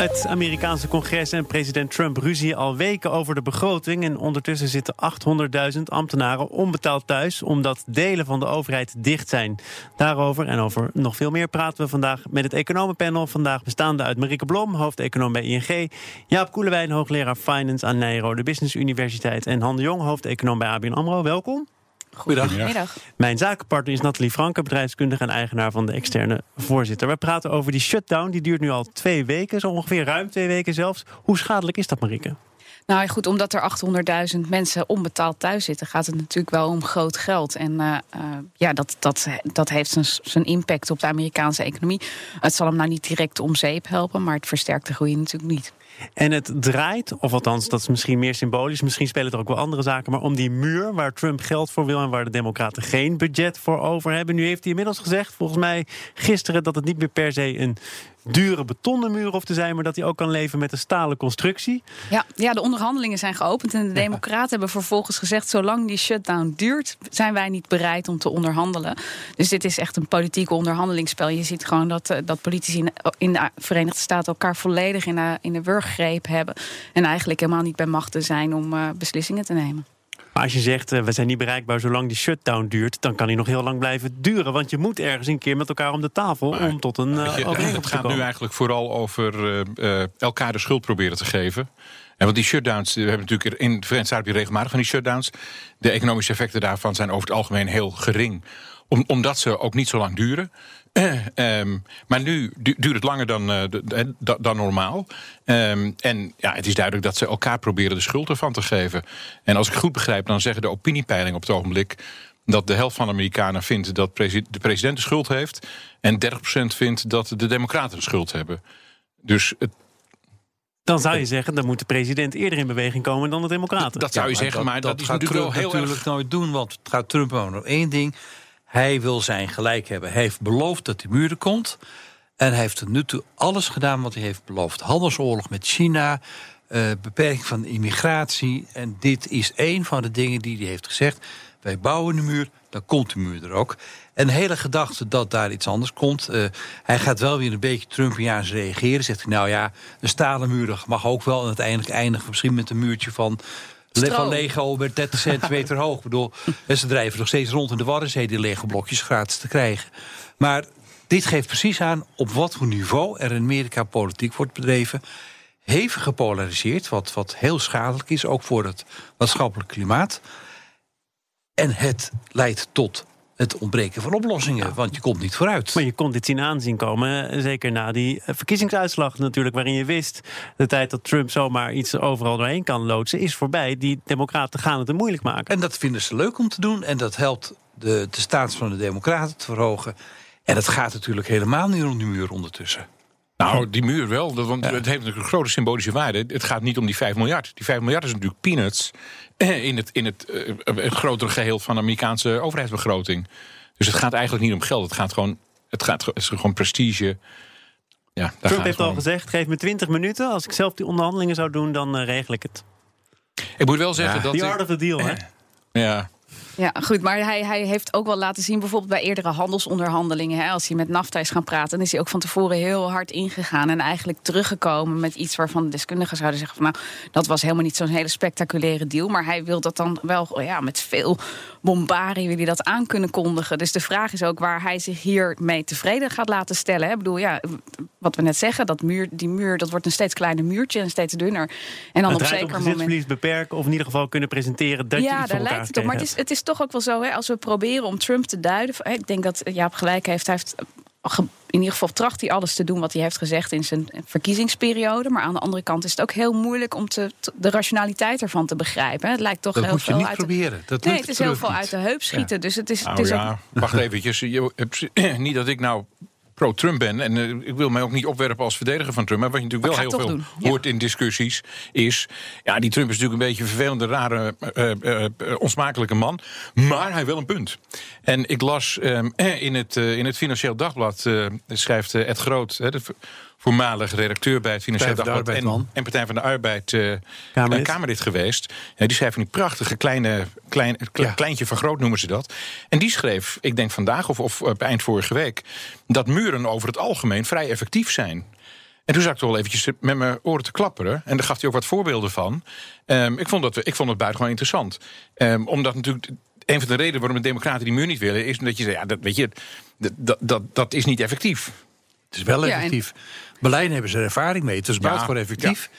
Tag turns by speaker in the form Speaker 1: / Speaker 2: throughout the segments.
Speaker 1: Het Amerikaanse congres en president Trump ruzie al weken over de begroting. En ondertussen zitten 800.000 ambtenaren onbetaald thuis. omdat delen van de overheid dicht zijn. Daarover en over nog veel meer praten we vandaag met het economenpanel. Vandaag bestaande uit Marike Blom, hoofdeconoom bij ING. Jaap Koelewijn, hoogleraar Finance aan Nijrode Business Universiteit. En Han de Jong, hoofdeconoom bij ABN Amro. Welkom.
Speaker 2: Goedemiddag.
Speaker 1: Mijn zakenpartner is Nathalie Franke, bedrijfskundige en eigenaar van de externe voorzitter. We praten over die shutdown. Die duurt nu al twee weken, zo ongeveer ruim twee weken zelfs. Hoe schadelijk is dat, Marike?
Speaker 2: Nou goed, omdat er 800.000 mensen onbetaald thuis zitten, gaat het natuurlijk wel om groot geld. En uh, uh, ja, dat, dat, dat heeft zijn, zijn impact op de Amerikaanse economie. Het zal hem nou niet direct om zeep helpen, maar het versterkt de groei natuurlijk niet.
Speaker 1: En het draait, of althans, dat is misschien meer symbolisch. Misschien spelen er ook wel andere zaken. Maar om die muur waar Trump geld voor wil en waar de Democraten geen budget voor over hebben. Nu heeft hij inmiddels gezegd, volgens mij gisteren, dat het niet meer per se een dure betonnen muur hoeft te zijn, maar dat hij ook kan leven met een stalen constructie.
Speaker 2: Ja, ja de onderhandelingen zijn geopend en de Democraten hebben vervolgens gezegd: zolang die shutdown duurt, zijn wij niet bereid om te onderhandelen. Dus dit is echt een politiek onderhandelingsspel. Je ziet gewoon dat, eh, dat politici in de Verenigde Staten elkaar volledig in de, in de wurggreep hebben en eigenlijk helemaal niet bij machten zijn om uh, beslissingen te nemen.
Speaker 1: Maar als je zegt, uh, we zijn niet bereikbaar zolang die shutdown duurt... dan kan die nog heel lang blijven duren. Want je moet ergens een keer met elkaar om de tafel...
Speaker 3: Maar,
Speaker 1: om tot een uh, overeenkomst
Speaker 3: Het gaat nu eigenlijk vooral over uh, elkaar de schuld proberen te geven. En want die shutdowns, we hebben natuurlijk in de Verenigde Staten regelmatig van die shutdowns. De economische effecten daarvan zijn over het algemeen heel gering. Om, omdat ze ook niet zo lang duren. Uh, um, maar nu duurt het langer dan, uh, dan normaal. Um, en ja, het is duidelijk dat ze elkaar proberen de schuld ervan te geven. En als ik goed begrijp, dan zeggen de opiniepeilingen op het ogenblik dat de helft van de Amerikanen vindt dat de president de schuld heeft. En 30% vindt dat de Democraten de schuld hebben. Dus het,
Speaker 1: dan zou je zeggen, dan moet de president eerder in beweging komen dan de Democraten.
Speaker 3: Dat zou je ja, zeggen, maar dat, dat,
Speaker 4: gaat
Speaker 3: natuurlijk
Speaker 4: Trump
Speaker 3: heel
Speaker 4: natuurlijk nooit doen. Want het gaat Trump ook nog één ding. Hij wil zijn gelijk hebben. Hij heeft beloofd dat die muur komt. En hij heeft tot nu toe alles gedaan wat hij heeft beloofd. Handelsoorlog met China, uh, beperking van immigratie. En dit is één van de dingen die hij heeft gezegd. Wij bouwen de muur, dan komt de muur er ook. En de hele gedachte dat daar iets anders komt. Uh, hij gaat wel weer een beetje Trumpiaans reageren. Zegt hij, nou ja, een stalen muur mag ook wel. En uiteindelijk eindigen misschien met een muurtje van van Lego met 30 centimeter hoog. Ik bedoel, ze drijven nog steeds rond in de Waddenzee die Lego blokjes gratis te krijgen. Maar dit geeft precies aan op wat voor niveau er in Amerika politiek wordt bedreven. Hevig gepolariseerd, wat, wat heel schadelijk is, ook voor het maatschappelijk klimaat. En het leidt tot het ontbreken van oplossingen, want je komt niet vooruit.
Speaker 1: Maar je kon dit zien aanzien komen, zeker na die verkiezingsuitslag natuurlijk, waarin je wist de tijd dat Trump zomaar iets overal doorheen kan loodsen, is voorbij. Die democraten gaan het er moeilijk maken.
Speaker 4: En dat vinden ze leuk om te doen en dat helpt de, de status van de democraten te verhogen. En het gaat natuurlijk helemaal niet om die muur ondertussen.
Speaker 3: Nou, die muur wel, want ja. het heeft natuurlijk een grote symbolische waarde. Het gaat niet om die 5 miljard. Die 5 miljard is natuurlijk peanuts in het, in het, het grotere geheel van de Amerikaanse overheidsbegroting. Dus het gaat eigenlijk niet om geld. Het gaat gewoon, het gaat, het is gewoon prestige. Ja,
Speaker 1: Trump heeft al gezegd: geef me 20 minuten. Als ik zelf die onderhandelingen zou doen, dan uh, regel ik het.
Speaker 3: Ik moet wel zeggen
Speaker 1: ja.
Speaker 3: dat.
Speaker 1: The art of the deal, hè?
Speaker 3: Ja.
Speaker 2: Ja, goed, maar hij, hij heeft ook wel laten zien, bijvoorbeeld bij eerdere handelsonderhandelingen, hè, als hij met NAFTA is gaan praten, dan is hij ook van tevoren heel hard ingegaan en eigenlijk teruggekomen met iets waarvan de deskundigen zouden zeggen van nou, dat was helemaal niet zo'n hele spectaculaire deal, maar hij wil dat dan wel ja, met veel bombarie wil hij dat aan kunnen kondigen. Dus de vraag is ook waar hij zich hiermee tevreden gaat laten stellen. Hè. Ik bedoel, ja, wat we net zeggen, dat muur, die muur, dat wordt een steeds kleiner muurtje en steeds dunner. En dan
Speaker 1: het
Speaker 2: op zeker moment.
Speaker 1: beperken of in ieder geval kunnen presenteren dat
Speaker 2: ja,
Speaker 1: je iets
Speaker 2: daar lijkt het op. Maar het is, het is toch ook wel zo, hè, als we proberen om Trump te duiden. Ik denk dat Jaap gelijk heeft. Hij heeft in ieder geval tracht hij alles te doen wat hij heeft gezegd in zijn verkiezingsperiode. Maar aan de andere kant is het ook heel moeilijk om te, de rationaliteit ervan te begrijpen. Het lijkt toch
Speaker 4: dat
Speaker 2: heel
Speaker 4: moet je
Speaker 2: veel
Speaker 4: niet
Speaker 2: uit
Speaker 4: proberen. Dat
Speaker 2: nee, het is heel veel uit de heup schieten. Ja. Dus het is,
Speaker 3: nou,
Speaker 2: het is
Speaker 3: ja,
Speaker 2: ook...
Speaker 3: wacht eventjes. niet dat ik nou pro-Trump ben. En uh, ik wil mij ook niet opwerpen als verdediger van Trump. Maar wat je natuurlijk wel heel veel doen. hoort ja. in discussies is... Ja, die Trump is natuurlijk een beetje een vervelende, rare, uh, onsmakelijke man. Maar hij wil een punt. En ik las in, het, in het Financieel Dagblad... schrijft Ed Groot... de voormalig redacteur bij het Financieel Dagblad en, en, Partij van de Arbeid uh, Kamerlid. Kamerlid geweest. Die schreef een prachtige kleine, klein, kle, ja. kleintje van groot noemen ze dat. En die schreef, ik denk vandaag of, of eind vorige week, dat muren over het algemeen vrij effectief zijn. En toen zat ik toch wel eventjes met mijn oren te klapperen. En daar gaf hij ook wat voorbeelden van. Ehm, ik, vond dat, ik vond het buitengewoon interessant. Um, omdat natuurlijk een van de redenen waarom de Democraten die muur niet willen, is omdat je zegt, ja, dat, weet je, dat, dat, dat is niet effectief.
Speaker 4: Het is wel effectief. Ja, Berlijn hebben ze ervaring mee. Het is buitengewoon effectief.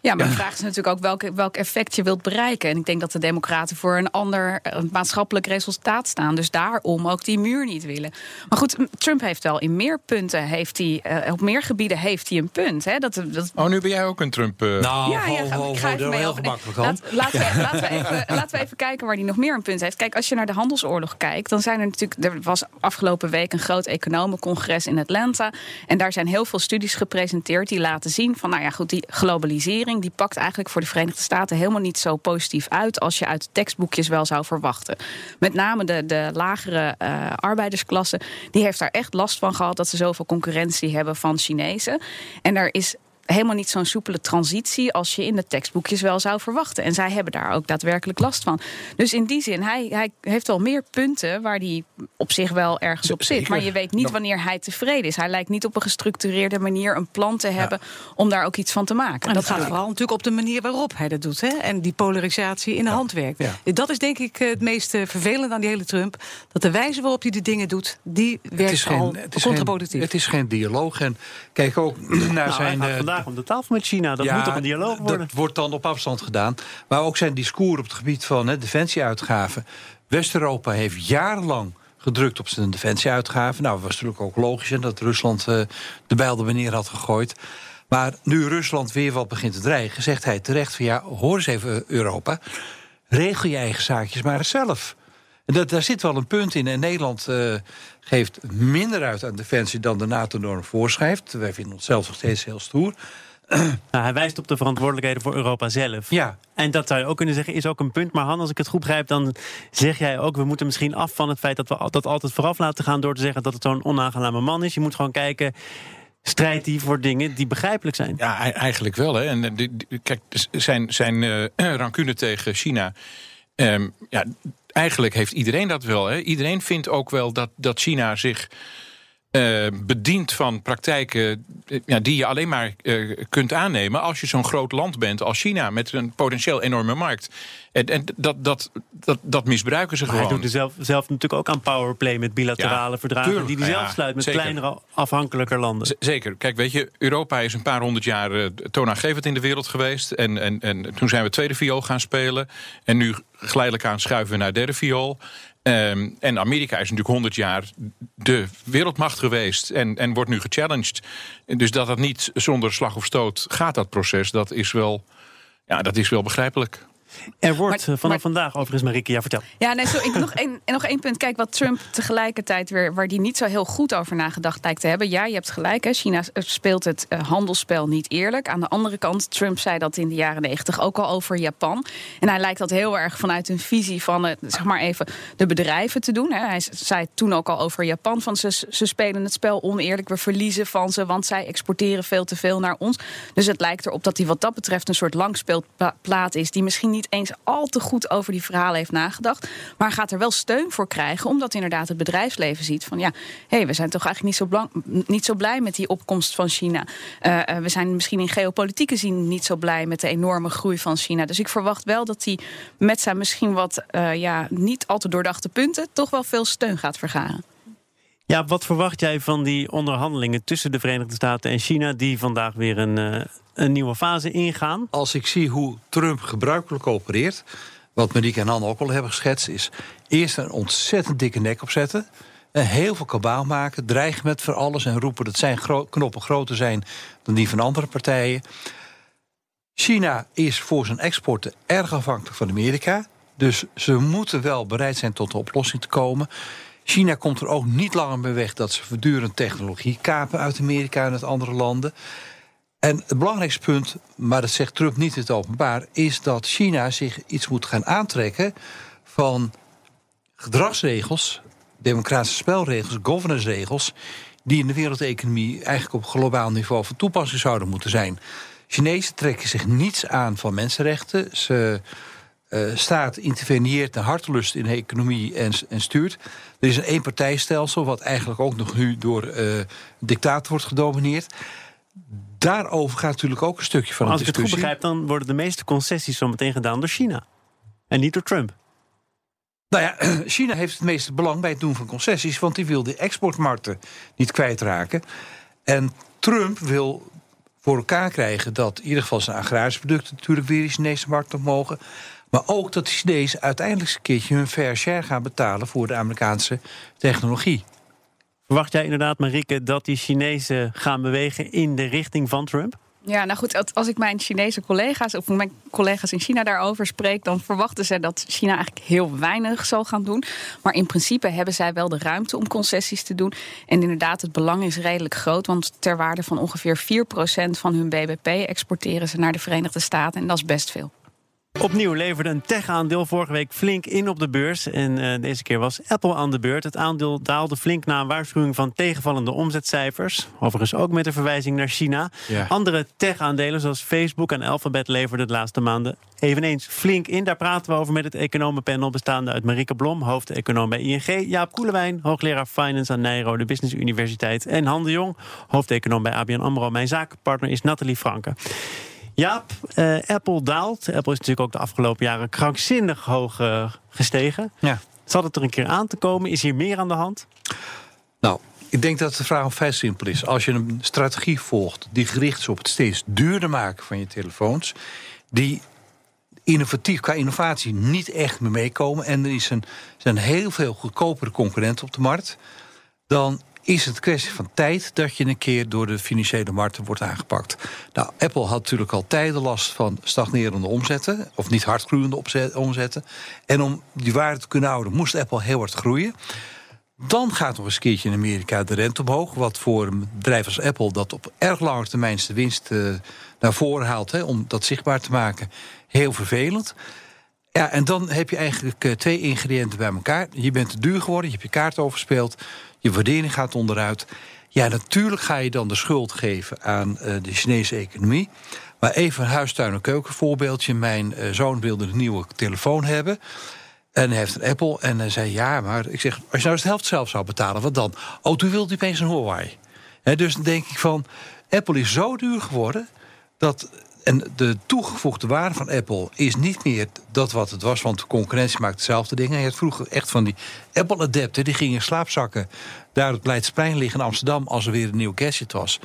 Speaker 2: Ja, maar de vraag is natuurlijk ook welk, welk effect je wilt bereiken. En ik denk dat de Democraten voor een ander maatschappelijk resultaat staan. Dus daarom ook die muur niet willen. Maar goed, Trump heeft wel in meer punten, heeft hij, uh, op meer gebieden heeft hij een punt. Hè? Dat, dat...
Speaker 3: Oh, nu ben jij ook een Trump. Uh...
Speaker 4: Nou, ja, ja, ho, ho, ik ga even heel gemakkelijk Laat,
Speaker 2: laten, we, laten, we even, laten we even kijken waar hij nog meer een punt heeft. Kijk, als je naar de handelsoorlog kijkt, dan zijn er natuurlijk. Er was afgelopen week een groot economencongres in Atlanta. En daar zijn heel veel studies gepresenteerd die laten zien van, nou ja, goed, die globalisering die pakt eigenlijk voor de Verenigde Staten helemaal niet zo positief uit als je uit tekstboekjes wel zou verwachten. Met name de, de lagere uh, arbeidersklasse, die heeft daar echt last van gehad dat ze zoveel concurrentie hebben van Chinezen. En er is helemaal niet zo'n soepele transitie als je in de tekstboekjes wel zou verwachten. En zij hebben daar ook daadwerkelijk last van. Dus in die zin, hij, hij heeft wel meer punten waar hij op zich wel ergens op zit. Maar je weet niet wanneer hij tevreden is. Hij lijkt niet op een gestructureerde manier een plan te hebben om daar ook iets van te maken.
Speaker 5: En dat gaat vooral natuurlijk op de manier waarop hij dat doet. Hè? En die polarisatie in de hand werkt. Dat is denk ik het meest eh, vervelende aan die hele Trump. Dat de wijze waarop hij de dingen doet, die werkt het al contraproductief.
Speaker 4: het is geen dialoog. En kijk ook naar nou, zijn
Speaker 1: om de tafel met China. Dat moet toch een dialoog worden?
Speaker 4: Dat wordt dan op afstand gedaan. Maar ook zijn discours op het gebied van hè, defensieuitgaven. West-Europa heeft jarenlang gedrukt op zijn defensieuitgaven. Nou, dat was natuurlijk ook logisch hè, dat Rusland uh, de bijl er neer had gegooid. Maar nu Rusland weer wat begint te dreigen, zegt hij terecht van ja, hoor eens even Europa. Regel je eigen zaakjes maar zelf. Dat, daar zit wel een punt in. En Nederland uh, geeft minder uit aan defensie dan de NATO-norm voorschrijft. Wij vinden onszelf nog steeds heel stoer.
Speaker 1: Nou, hij wijst op de verantwoordelijkheden voor Europa zelf.
Speaker 4: Ja.
Speaker 1: En dat zou je ook kunnen zeggen, is ook een punt. Maar Han, als ik het goed begrijp, dan zeg jij ook... we moeten misschien af van het feit dat we dat altijd vooraf laten gaan... door te zeggen dat het zo'n onaangename man is. Je moet gewoon kijken strijdt hij voor dingen die begrijpelijk zijn.
Speaker 3: Ja, eigenlijk wel. Hè. En eh, kijk, zijn, zijn uh, rancune tegen China. Um, ja, eigenlijk heeft iedereen dat wel. Hè. Iedereen vindt ook wel dat, dat China zich uh, bedient van praktijken eh, ja, die je alleen maar uh, kunt aannemen als je zo'n groot land bent als China met een potentieel enorme markt. En, en dat, dat, dat, dat misbruiken ze
Speaker 1: maar
Speaker 3: gewoon.
Speaker 1: Hij doet er zelf, zelf natuurlijk ook aan powerplay met bilaterale verdragen die hij zelf sluit met kleinere afhankelijker landen.
Speaker 3: zeker. Kijk, weet je, Europa is een paar honderd jaar uh, toonaangevend in de wereld geweest. En, en, en toen zijn we tweede viool gaan spelen. En nu geleidelijk aan schuiven we naar derde viool. Um, en Amerika is natuurlijk 100 jaar de wereldmacht geweest en, en wordt nu gechallenged. Dus dat dat niet zonder slag of stoot gaat, dat proces, dat is wel, ja, dat is wel begrijpelijk.
Speaker 1: Er wordt maar, vanaf vandaag overigens, Marieke, ja, vertel.
Speaker 2: Ja, nee, zo, ik, nog, één, nog één punt. Kijk, wat Trump tegelijkertijd weer, waar die niet zo heel goed over nagedacht lijkt te hebben. Ja, je hebt gelijk, hè, China speelt het uh, handelsspel niet eerlijk. Aan de andere kant, Trump zei dat in de jaren negentig ook al over Japan. En hij lijkt dat heel erg vanuit een visie van, uh, zeg maar even, de bedrijven te doen. Hè. Hij zei toen ook al over Japan, van ze, ze spelen het spel oneerlijk, we verliezen van ze, want zij exporteren veel te veel naar ons. Dus het lijkt erop dat hij wat dat betreft een soort langspeelplaat is, die misschien niet niet eens al te goed over die verhalen heeft nagedacht. Maar gaat er wel steun voor krijgen, omdat inderdaad het bedrijfsleven ziet van ja, hé, hey, we zijn toch eigenlijk niet zo, niet zo blij met die opkomst van China. Uh, we zijn misschien in geopolitieke zin niet zo blij met de enorme groei van China. Dus ik verwacht wel dat hij met zijn misschien wat uh, ja, niet al te doordachte punten toch wel veel steun gaat vergaren.
Speaker 1: Ja, wat verwacht jij van die onderhandelingen tussen de Verenigde Staten en China, die vandaag weer een, uh, een nieuwe fase ingaan?
Speaker 4: Als ik zie hoe Trump gebruikelijk opereert, wat Marieke en Han ook al hebben geschetst, is eerst een ontzettend dikke nek opzetten. En heel veel kabaal maken, dreigen met voor alles en roepen dat zijn knoppen groter zijn dan die van andere partijen. China is voor zijn exporten erg afhankelijk van Amerika. Dus ze moeten wel bereid zijn tot een oplossing te komen. China komt er ook niet langer mee weg dat ze voortdurend technologie kapen uit Amerika en uit andere landen. En het belangrijkste punt, maar dat zegt Trump niet in het openbaar, is dat China zich iets moet gaan aantrekken van gedragsregels, democratische spelregels, governance-regels, die in de wereldeconomie eigenlijk op globaal niveau van toepassing zouden moeten zijn. Chinezen trekken zich niets aan van mensenrechten. Ze uh, staat interveneert naar hartelust in de economie en, en, stuurt. Er is een eenpartijstelsel, wat eigenlijk ook nog nu door uh, dictator wordt gedomineerd. daarover gaat natuurlijk ook een stukje van
Speaker 1: maar
Speaker 4: de
Speaker 1: discussie. Als ik het goed begrijp, dan worden de meeste concessies zo meteen gedaan door China. En niet door Trump.
Speaker 4: Nou ja, China heeft het meeste belang bij het doen van concessies, want die wil de exportmarkten niet kwijtraken. En Trump wil voor elkaar krijgen dat in ieder geval zijn agrarische producten natuurlijk weer de Chinese markt op mogen. Maar ook dat de Chinezen uiteindelijk eens een keertje hun fair share gaan betalen voor de Amerikaanse technologie.
Speaker 1: Verwacht jij inderdaad, Marike, dat die Chinezen gaan bewegen in de richting van Trump?
Speaker 2: Ja, nou goed, als ik mijn Chinese collega's of mijn collega's in China daarover spreek, dan verwachten ze dat China eigenlijk heel weinig zal gaan doen. Maar in principe hebben zij wel de ruimte om concessies te doen. En inderdaad, het belang is redelijk groot, want ter waarde van ongeveer 4% van hun BBP exporteren ze naar de Verenigde Staten. En dat is best veel.
Speaker 1: Opnieuw leverde een tech-aandeel vorige week flink in op de beurs. En uh, deze keer was Apple aan de beurt. Het aandeel daalde flink na een waarschuwing van tegenvallende omzetcijfers. Overigens ook met een verwijzing naar China. Andere tech-aandelen zoals Facebook en Alphabet leverden de laatste maanden eveneens flink in. Daar praten we over met het economenpanel bestaande uit Marike Blom, hoofdeconoom bij ING. Jaap Koelewijn, hoogleraar Finance aan Nijro, de Business Universiteit. En Han de Jong, hoofdeconoom bij ABN AMRO. Mijn zakenpartner is Nathalie Franke. Jaap, uh, Apple daalt. Apple is natuurlijk ook de afgelopen jaren krankzinnig hoog uh, gestegen. Ja. Zat het er een keer aan te komen? Is hier meer aan de hand?
Speaker 4: Nou, ik denk dat de vraag vrij simpel is. Als je een strategie volgt die gericht is op het steeds duurder maken van je telefoons, die innovatief qua innovatie niet echt meer meekomen en er is een, zijn heel veel goedkopere concurrenten op de markt, dan is het kwestie van tijd dat je een keer door de financiële markten wordt aangepakt. Nou, Apple had natuurlijk al tijden last van stagnerende omzetten, of niet hardgroeiende omzetten. En om die waarde te kunnen houden, moest Apple heel hard groeien. Dan gaat nog eens een keertje in Amerika de rente omhoog. Wat voor een bedrijf als Apple dat op erg lange termijn winst uh, naar voren haalt, hè, om dat zichtbaar te maken, heel vervelend. Ja, en dan heb je eigenlijk uh, twee ingrediënten bij elkaar. Je bent te duur geworden, je hebt je kaart overspeeld je waardering gaat onderuit. Ja, natuurlijk ga je dan de schuld geven aan uh, de Chinese economie. Maar even een huistuin- en keukenvoorbeeldje. Mijn uh, zoon wilde een nieuwe telefoon hebben. En hij heeft een Apple. En hij zei, ja, maar ik zeg, als je nou eens de helft zelf zou betalen, wat dan? Oh, toen wilde hij opeens een Huawei. Dus dan denk ik van, Apple is zo duur geworden... dat en de toegevoegde waarde van Apple is niet meer dat wat het was, want de concurrentie maakt dezelfde dingen. Je had vroeger echt van die Apple-adepten, die gingen slaapzakken daar op Leidsplein liggen in Amsterdam als er weer een nieuw gadget was.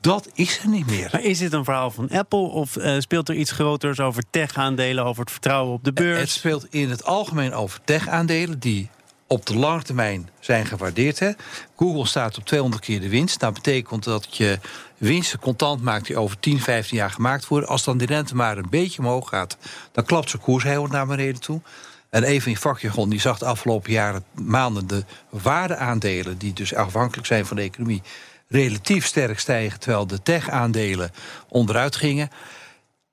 Speaker 4: Dat is er niet meer.
Speaker 1: Maar is dit een verhaal van Apple of uh, speelt er iets groters over tech-aandelen, over het vertrouwen op de beurs?
Speaker 4: Het speelt in het algemeen over tech-aandelen die op de lange termijn zijn gewaardeerd. Hè. Google staat op 200 keer de winst. Dat betekent dat je winsten contant maakt die over 10, 15 jaar gemaakt worden. Als dan de rente maar een beetje omhoog gaat, dan klapt zijn koers heel naar beneden toe. En even in vakjargon, die zag de afgelopen jaren, maanden de waardeaandelen, die dus afhankelijk zijn van de economie, relatief sterk stijgen, terwijl de tech-aandelen onderuit gingen.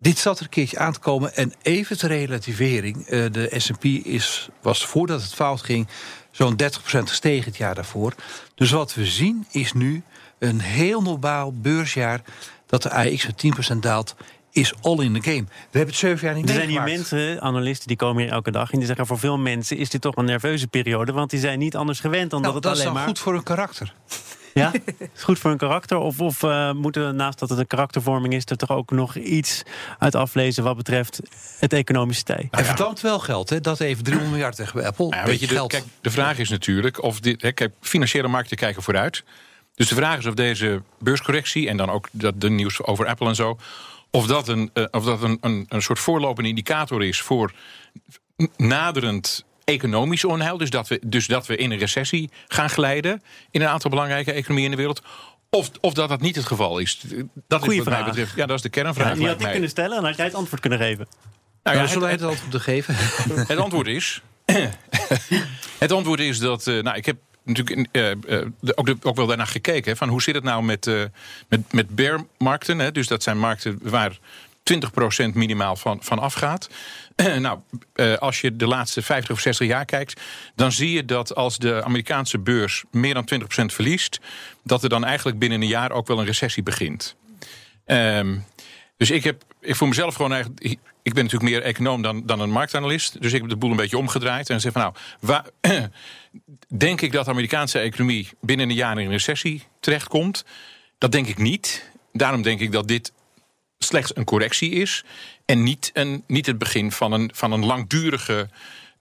Speaker 4: Dit zat er een keertje aan te komen. En even ter relativering. Eh, de S&P is, was voordat het fout ging... zo'n 30% gestegen het jaar daarvoor. Dus wat we zien is nu een heel normaal beursjaar... dat de AX met 10% daalt is all in the game. We hebben het zeven jaar niet
Speaker 1: Er zijn hier mensen, analisten, die komen hier elke dag... en die zeggen voor veel mensen is dit toch een nerveuze periode... want die zijn niet anders gewend dan
Speaker 4: nou,
Speaker 1: dat het alleen
Speaker 4: maar...
Speaker 1: dat
Speaker 4: is goed voor hun karakter.
Speaker 1: Ja, is goed voor een karakter? Of, of uh, moeten we naast dat het een karaktervorming is, er toch ook nog iets uit aflezen wat betreft het economische tij?
Speaker 4: Hij verdampt wel geld, hè? dat even 300 miljard tegen Apple.
Speaker 3: Ja, weet je, de, kijk, de vraag is natuurlijk of dit. Hè, kijk, financiële markten kijken vooruit. Dus de vraag is of deze beurscorrectie en dan ook dat de nieuws over Apple en zo. Of dat een, uh, of dat een, een, een soort voorlopende indicator is voor naderend economisch onheil. Dus dat, we, dus dat we in een recessie gaan glijden in een aantal belangrijke economieën in de wereld. Of, of dat dat niet het geval is. Dat
Speaker 1: Goeie
Speaker 3: is wat
Speaker 1: vraag.
Speaker 3: mij betreft. Ja, dat is de kernvraag. Ja,
Speaker 1: die had ik kunnen stellen en had jij het antwoord kunnen geven.
Speaker 4: Nou ja, zullen wij het antwoord geven?
Speaker 3: Het antwoord is. het antwoord is dat. Uh, nou, ik heb natuurlijk uh, uh, ook, de, ook, wel daarna gekeken. van hoe zit het nou met, uh, met, met bearmarkten? Hè? Dus dat zijn markten waar 20% minimaal van, van afgaat. nou, eh, als je de laatste 50 of 60 jaar kijkt, dan zie je dat als de Amerikaanse beurs meer dan 20% verliest, dat er dan eigenlijk binnen een jaar ook wel een recessie begint. Um, dus ik heb, ik voel mezelf gewoon eigenlijk. Ik ben natuurlijk meer econoom dan, dan een marktanalist. Dus ik heb de boel een beetje omgedraaid en zeg van nou, waar, denk ik dat de Amerikaanse economie binnen een jaar in een recessie terechtkomt? Dat denk ik niet. daarom denk ik dat dit slechts een correctie is. En niet, een, niet het begin van een, van een langdurige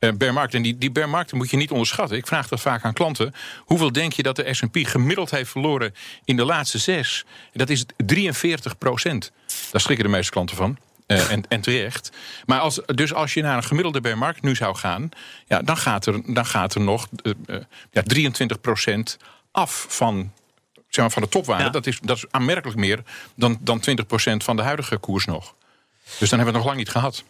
Speaker 3: uh, bear market. En die, die bear market moet je niet onderschatten. Ik vraag dat vaak aan klanten. Hoeveel denk je dat de S&P gemiddeld heeft verloren in de laatste zes? Dat is 43 procent. Daar schrikken de meeste klanten van. Uh, en, en, terecht. Maar als, dus als je naar een gemiddelde bear market nu zou gaan, ja, dan, gaat er, dan gaat er nog uh, ja, 23% af van zeg maar, van de topwaarde. Dat, is, dat is aanmerkelijk meer dan, dan 20% van de huidige koers nog. Dus dan hebben we het nog lang niet gehad.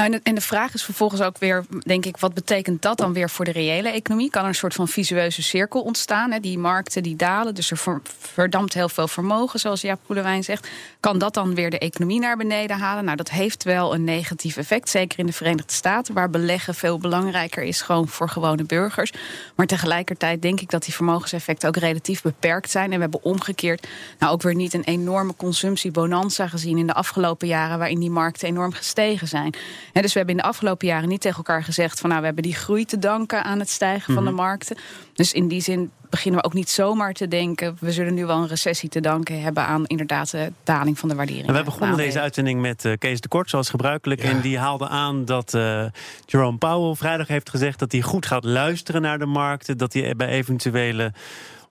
Speaker 2: Nou, en, de, vraag is vervolgens ook weer, denk ik, wat betekent dat dan weer voor de reële economie? Kan er een soort van visueuze cirkel ontstaan? Hè? Die markten die dalen, dus er verdampt heel veel vermogen, zoals Jaap Koelewijn zegt. Kan dat dan weer de economie naar beneden halen? Nou, dat heeft wel een negatief effect, zeker in de Verenigde Staten, waar beleggen veel belangrijker is gewoon voor gewone burgers. Maar tegelijkertijd denk ik dat die vermogenseffecten ook relatief beperkt zijn. En we hebben omgekeerd nou ook weer niet een enorme consumptiebonanza gezien in de afgelopen jaren, waarin die markten enorm gestegen zijn dus we hebben in de afgelopen jaren niet tegen elkaar gezegd van nou we hebben die groei te danken aan het stijgen van de mhm. markten. Dus in die zin beginnen we ook niet zomaar te denken. We zullen nu wel een recessie te danken hebben aan inderdaad de daling van de waardering.
Speaker 1: En we begonnen deze uitzending met uh, Kees de Kort, zoals gebruikelijk. En die haalde aan dat uh, Jerome Powell vrijdag heeft gezegd dat hij goed gaat luisteren naar de markten. Dat hij bij eventuele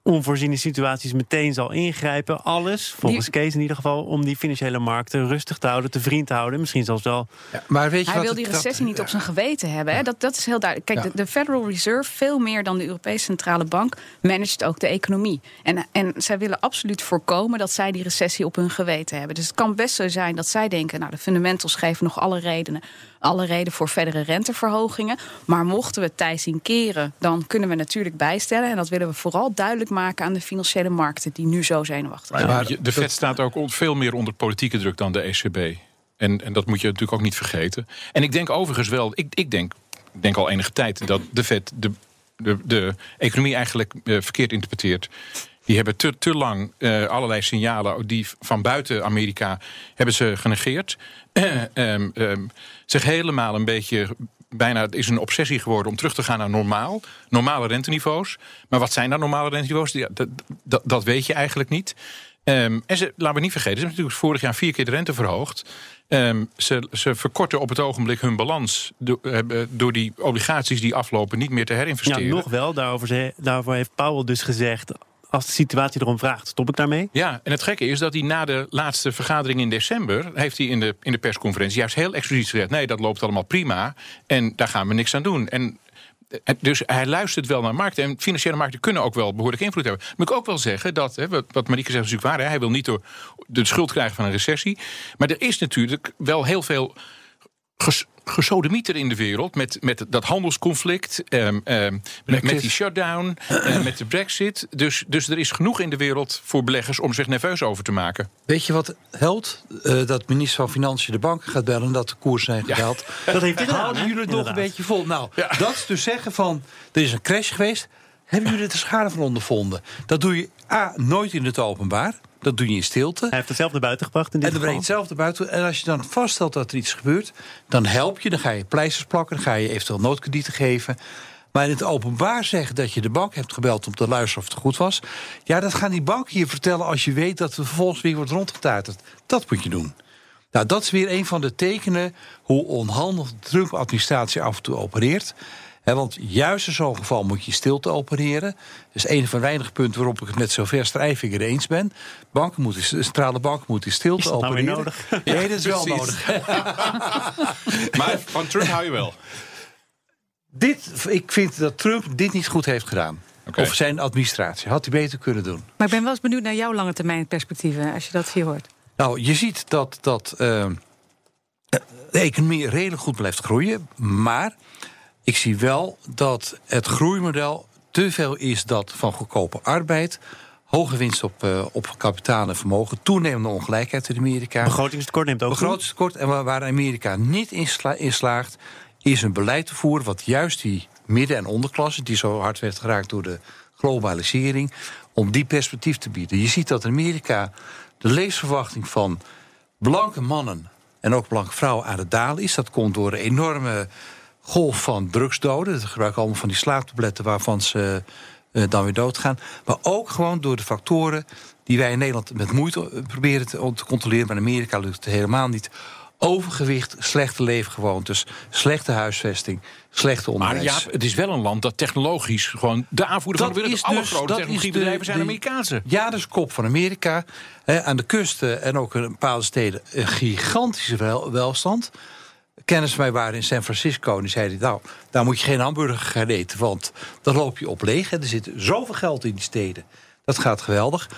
Speaker 1: onvoorziene situaties meteen zal ingrijpen. Alles, volgens Kees in ieder geval, om die financiële markten rustig te houden, te vriend te houden. Misschien zelfs wel.
Speaker 2: Ja, maar weet je Hij wil die recessie niet op zijn geweten hebben. Hè? Dat, dat is heel duidelijk. Kijk, de, de, Federal Reserve, veel meer dan de Europese Centrale Bank, managt ook de economie. En, en zij willen absoluut voorkomen dat zij die recessie op hun geweten hebben. Dus het kan best zo zijn dat zij denken, nou, de fundamentals geven nog alle redenen alle reden voor verdere renteverhogingen. Maar mochten we tij zien keren, dan kunnen we natuurlijk bijstellen. En dat willen we vooral duidelijk maken aan de financiële markten die nu zo zenuwachtig zijn.
Speaker 3: Maar de Fed staat ook veel meer onder politieke druk dan de ECB. En, en dat moet je natuurlijk ook niet vergeten. En ik denk overigens wel, ik, ik, denk, ik denk al enige tijd dat de Fed de, de, de economie eigenlijk uh, verkeerd interpreteert. Die hebben te, te lang uh, allerlei signalen die van buiten Amerika hebben ze genegeerd. um, um, zich helemaal een beetje bijna het is een obsessie geworden om terug te gaan naar normaal. Normale renteniveaus. Maar wat zijn dan normale renteniveaus? Ja, dat, dat, dat, weet je eigenlijk niet. Um, en ze, laten we niet vergeten, ze hebben natuurlijk vorig jaar vier keer de rente verhoogd. Um, ze, ze, verkorten op het ogenblik hun balans door, uh, door die obligaties die aflopen niet meer te herinvesteren.
Speaker 1: Ja, nog wel. Daarover, daarvoor heeft Powell dus gezegd als de situatie erom vraagt, stop ik daarmee.
Speaker 3: Ja, en het gekke is dat hij na de laatste vergadering in december... heeft hij in de, in de persconferentie juist heel expliciet gezegd... nee, dat loopt allemaal prima en daar gaan we niks aan doen. En dus hij luistert wel naar markten. En financiële markten kunnen ook wel behoorlijk invloed hebben. Moet ik ook wel zeggen dat, hè, wat Marieke zegt, is natuurlijk waar. Hij wil niet door de schuld krijgen van een recessie. Maar er is natuurlijk wel heel veel gesodemieter in de wereld. Met, met dat handelsconflict, um, met, met, die shutdown, uh, met de brexit. Dus, dus er is genoeg in de wereld voor beleggers om zich nerveus over te maken.
Speaker 4: Weet je wat helpt? Uh, dat minister van Financiën de banken gaat bellen... dat de koers zijn gedaald. Ja. Dat heeft Houden jullie het nog een beetje vol? Nou, dat is dus zeggen van... er is een crash geweest... Hebben jullie er de schade van ondervonden? Dat doe je A, nooit in het openbaar. Dat doe je in stilte.
Speaker 1: Hij heeft het zelf naar buiten gebracht in dit
Speaker 4: en dan
Speaker 1: brengt
Speaker 4: het zelf naar buiten. En als je dan vaststelt dat er iets gebeurt, dan help je. Dan ga je pleisters plakken, dan ga je eventueel noodkredieten geven. Maar in het openbaar zeggen dat je de bank hebt gebeld om te luisteren of het goed was. Ja, dat gaan die banken je vertellen als je weet dat het vervolgens weer wordt rondgetuiterd. Dat moet je doen. Nou, dat is weer een van de tekenen hoe onhandig de Trump-administratie af en toe opereert want juist in zo'n geval moet je stilte opereren. Dat is een van de weinige punten waarop ik het met zover Strijvinger eens ben. Banken moeten, centrale banken moeten stilte is
Speaker 1: dat
Speaker 4: opereren.
Speaker 1: Nou nodig?
Speaker 4: Nee, dat is wel nodig.
Speaker 3: maar van Trump hou je wel.
Speaker 4: Dit, ik vind dat Trump dit niet goed heeft gedaan. Of zijn administratie. Had hij beter kunnen doen.
Speaker 5: Maar ik ben wel eens benieuwd naar jouw lange termijn perspectieven, als je dat hier hoort.
Speaker 4: Nou, je ziet dat, dat uh, de economie redelijk goed blijft groeien. Maar ik zie wel dat het groeimodel te veel is dat van goedkope arbeid hoge winst op, uh, op kapitaal en vermogen, toenemende ongelijkheid in Amerika.
Speaker 1: Begrotingstekort neemt ook
Speaker 4: Begrotingstekort. En waar Amerika niet in, slaagt, is een beleid te voeren wat juist die midden- en onderklasse, die zo hard werd geraakt door de globalisering, om die perspectief te bieden. Je ziet dat in Amerika de levensverwachting van blanke mannen en ook blanke vrouwen aan het dalen is. Dat komt door enorme golf van drugsdoden. Ze gebruiken allemaal van die slaaptabletten waarvan ze dan weer doodgaan. Maar ook gewoon door de factoren die wij in Nederland met moeite proberen te, te controleren. Maar in Amerika lukt het helemaal niet overgewicht, slechte leefgewoontes, slechte huisvesting, slechte onderwijs.
Speaker 3: Maar ja, het is wel een land dat technologisch gewoon de aanvoerder van de wereld. Alle dus, grote technologiebedrijven zijn Amerikaanse.
Speaker 4: Ja, dat is kop van Amerika. aan de kusten en ook in bepaalde steden een gigantische welstand. Kennis van mij waren in San Francisco en die zeiden: Nou, daar moet je geen hamburger gaan eten, want dan loop je op leeg. Er zit zoveel geld in die steden. Dat gaat geweldig.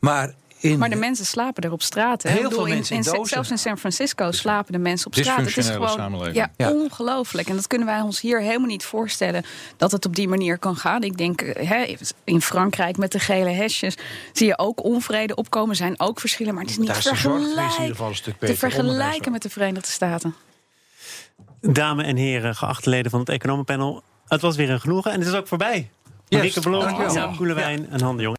Speaker 4: Maar
Speaker 2: maar de mensen slapen er op straat. Hè?
Speaker 4: Heel veel mensen in,
Speaker 2: in Zelfs in San Francisco slapen de mensen op straat. Het is gewoon ja, ja, ongelooflijk. En dat kunnen wij ons hier helemaal niet voorstellen dat het op die manier kan gaan. Ik denk, eh, hè, in Frankrijk met de gele hesjes zie je ook onvrede opkomen. zijn ook verschillen, maar het is niet te vergelijken met de Verenigde Staten.
Speaker 1: Dames en heren, geachte leden van het Economenpanel. Het was weer een genoegen en het is ook voorbij. Yes, Marieke Blom, Jan Koelewijn en Han de Jong.